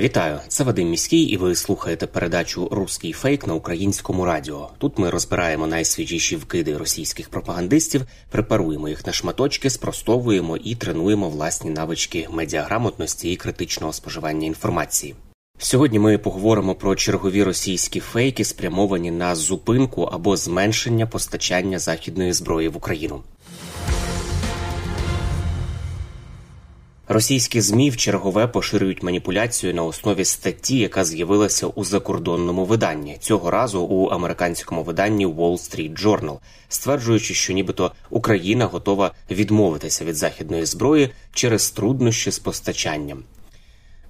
Вітаю, це Вадим Міський, і ви слухаєте передачу Руський фейк на українському радіо. Тут ми розбираємо найсвіжіші вкиди російських пропагандистів, препаруємо їх на шматочки, спростовуємо і тренуємо власні навички медіаграмотності і критичного споживання інформації. Сьогодні ми поговоримо про чергові російські фейки, спрямовані на зупинку або зменшення постачання західної зброї в Україну. Російські змі в чергове поширюють маніпуляцію на основі статті, яка з'явилася у закордонному виданні цього разу у американському виданні Wall Street Journal, стверджуючи, що нібито Україна готова відмовитися від західної зброї через труднощі з постачанням.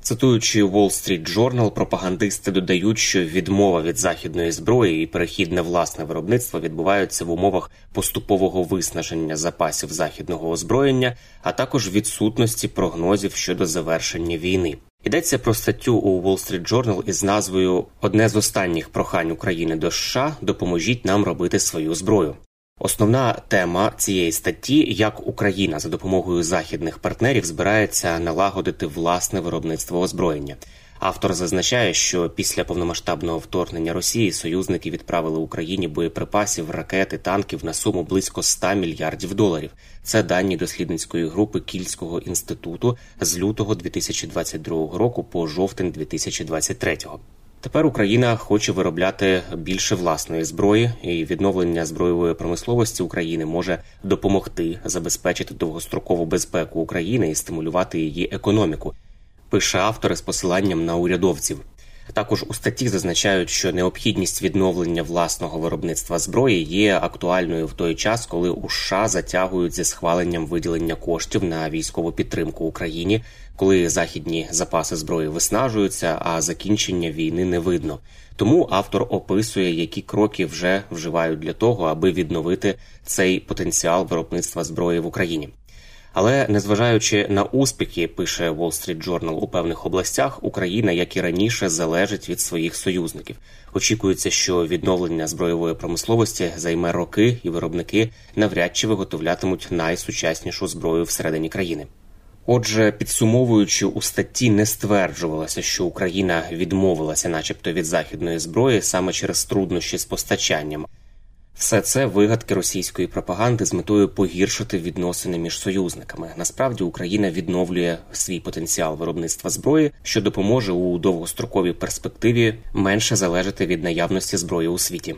Цитуючи Wall Street Journal, пропагандисти додають, що відмова від західної зброї і перехід на власне виробництво відбуваються в умовах поступового виснаження запасів західного озброєння, а також відсутності прогнозів щодо завершення війни. Йдеться про статтю у Wall Street Journal із назвою Одне з останніх прохань України до США допоможіть нам робити свою зброю. Основна тема цієї статті як Україна за допомогою західних партнерів збирається налагодити власне виробництво озброєння. Автор зазначає, що після повномасштабного вторгнення Росії союзники відправили Україні боєприпасів, ракети, танків на суму близько 100 мільярдів доларів. Це дані дослідницької групи Кільського інституту з лютого 2022 року по жовтень 2023. Тепер Україна хоче виробляти більше власної зброї, і відновлення збройової промисловості України може допомогти забезпечити довгострокову безпеку України і стимулювати її економіку. Пише автори з посиланням на урядовців. Також у статті зазначають, що необхідність відновлення власного виробництва зброї є актуальною в той час, коли у США затягують зі схваленням виділення коштів на військову підтримку Україні, коли західні запаси зброї виснажуються, а закінчення війни не видно. Тому автор описує, які кроки вже вживають для того, аби відновити цей потенціал виробництва зброї в Україні. Але незважаючи на успіхи, пише Wall Street Journal, у певних областях Україна, як і раніше, залежить від своїх союзників. Очікується, що відновлення збройової промисловості займе роки, і виробники навряд чи виготовлятимуть найсучаснішу зброю всередині країни. Отже, підсумовуючи у статті, не стверджувалося, що Україна відмовилася, начебто, від західної зброї саме через труднощі з постачанням. Все це вигадки російської пропаганди з метою погіршити відносини між союзниками. Насправді Україна відновлює свій потенціал виробництва зброї, що допоможе у довгостроковій перспективі менше залежати від наявності зброї у світі.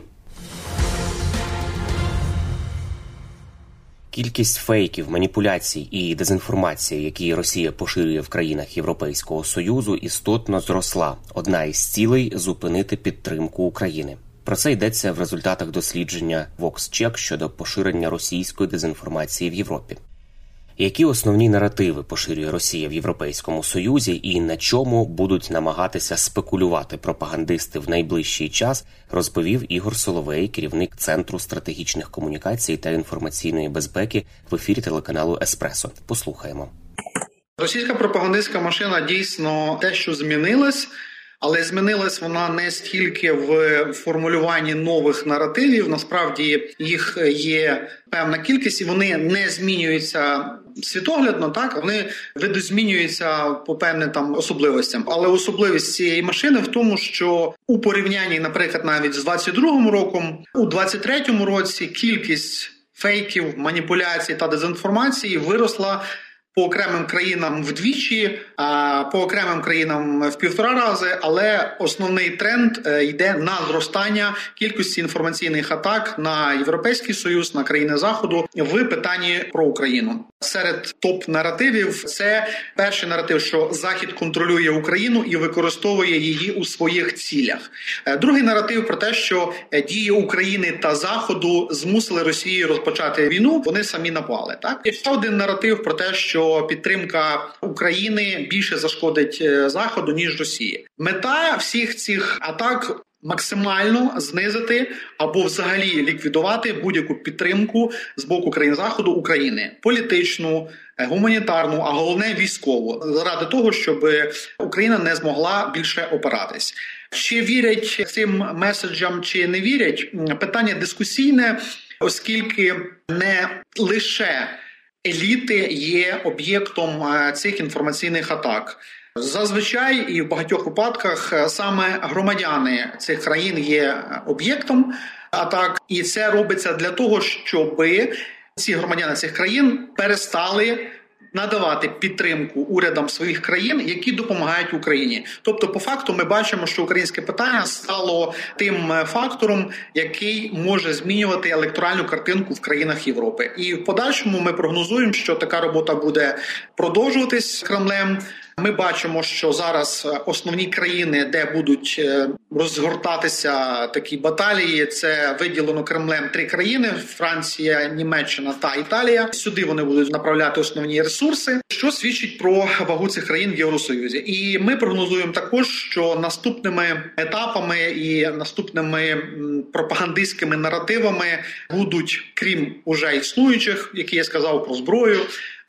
Кількість фейків, маніпуляцій і дезінформації, які Росія поширює в країнах Європейського союзу, істотно зросла. Одна із цілей зупинити підтримку України. Про це йдеться в результатах дослідження VoxCheck щодо поширення російської дезінформації в Європі. Які основні наративи поширює Росія в Європейському Союзі і на чому будуть намагатися спекулювати пропагандисти в найближчий час, розповів Ігор Соловей, керівник Центру стратегічних комунікацій та інформаційної безпеки в ефірі телеканалу Еспресо. Послухаємо. Російська пропагандистська машина дійсно те, що змінилась. Але змінилась вона не стільки в формулюванні нових наративів. Насправді їх є певна кількість, і вони не змінюються світоглядно. Так вони видозмінюються по певним там особливостям. Але особливість цієї машини в тому, що у порівнянні, наприклад, навіть з 22-му роком, у 23-му році кількість фейків, маніпуляцій та дезінформації виросла по окремим країнам вдвічі, а по окремим країнам в півтора рази. Але основний тренд е, йде на зростання кількості інформаційних атак на європейський союз на країни заходу в питанні про Україну. Серед топ наративів це перший наратив, що Захід контролює Україну і використовує її у своїх цілях. Е, другий наратив про те, що е, дії України та Заходу змусили Росію розпочати війну. Вони самі напали. Так і ще один наратив про те, що що підтримка України більше зашкодить е, заходу ніж Росії. Мета всіх цих атак. Максимально знизити або взагалі ліквідувати будь-яку підтримку з боку країн заходу України політичну, е, гуманітарну, а головне військову, заради того, щоб Україна не змогла більше опиратись. Чи вірять цим меседжам, чи не вірять? Питання дискусійне, оскільки не лише еліти є об'єктом е, цих інформаційних атак. Зазвичай і в багатьох випадках е, саме громадяни цих країн є об'єктом атак, і це робиться для того, щоб ці громадяни цих країн перестали надавати підтримку урядам своїх країн, які допомагають Україні. Тобто, по факту, ми бачимо, що українське питання стало тим е, фактором, який може змінювати електоральну картинку в країнах Європи. І в подальшому ми прогнозуємо, що така робота буде продовжуватись Кремлем. Ми бачимо, що зараз е, основні країни, де будуть е, розгортатися такі баталії, це виділено Кремлем три країни: Франція, Німеччина та Італія. Сюди вони будуть направляти основні ресурси, що свідчить про вагу цих країн в Євросоюзі. І ми прогнозуємо також, що наступними етапами і наступними пропагандистськими наративами будуть, крім уже існуючих, які я сказав про зброю.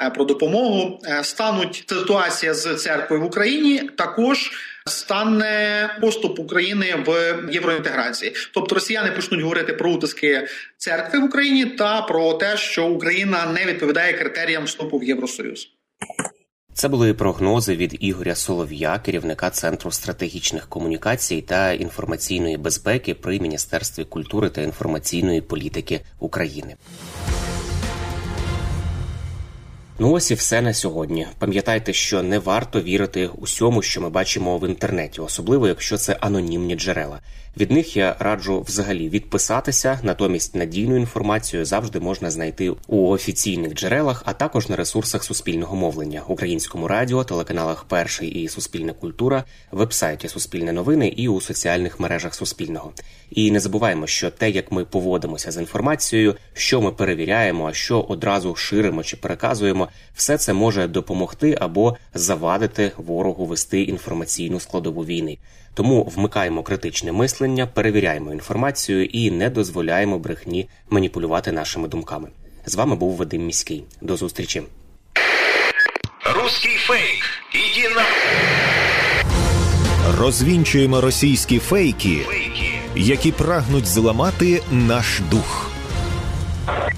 Е, про допомогу е, стануть ситуація з церквою в Україні також. Стане поступ України в євроінтеграції, тобто росіяни почнуть говорити про утиски церкви в Україні та про те, що Україна не відповідає критеріям вступу в Євросоюз. Це були прогнози від Ігоря Солов'я, керівника центру стратегічних комунікацій та інформаційної безпеки при міністерстві культури та інформаційної політики України. Ну ось і все на сьогодні. Пам'ятайте, що не варто вірити усьому, що ми бачимо в інтернеті, особливо якщо це анонімні джерела. Від них я раджу взагалі відписатися, натомість надійну інформацію завжди можна знайти у офіційних джерелах, а також на ресурсах суспільного мовлення, українському радіо, телеканалах Перший і Суспільна культура, вебсайті Суспільне новини і у соціальних мережах Суспільного. І не забуваємо, що те, як ми поводимося з інформацією, що ми перевіряємо, а що одразу ширимо чи переказуємо, все це може допомогти або завадити ворогу вести інформаційну складову війни. Тому вмикаємо критичне мислення, перевіряємо інформацію і не дозволяємо брехні маніпулювати нашими думками. З вами був Вадим Міський. До зустрічі. Руський фейк. Іди на розвінчуємо російські фейки, які прагнуть зламати наш дух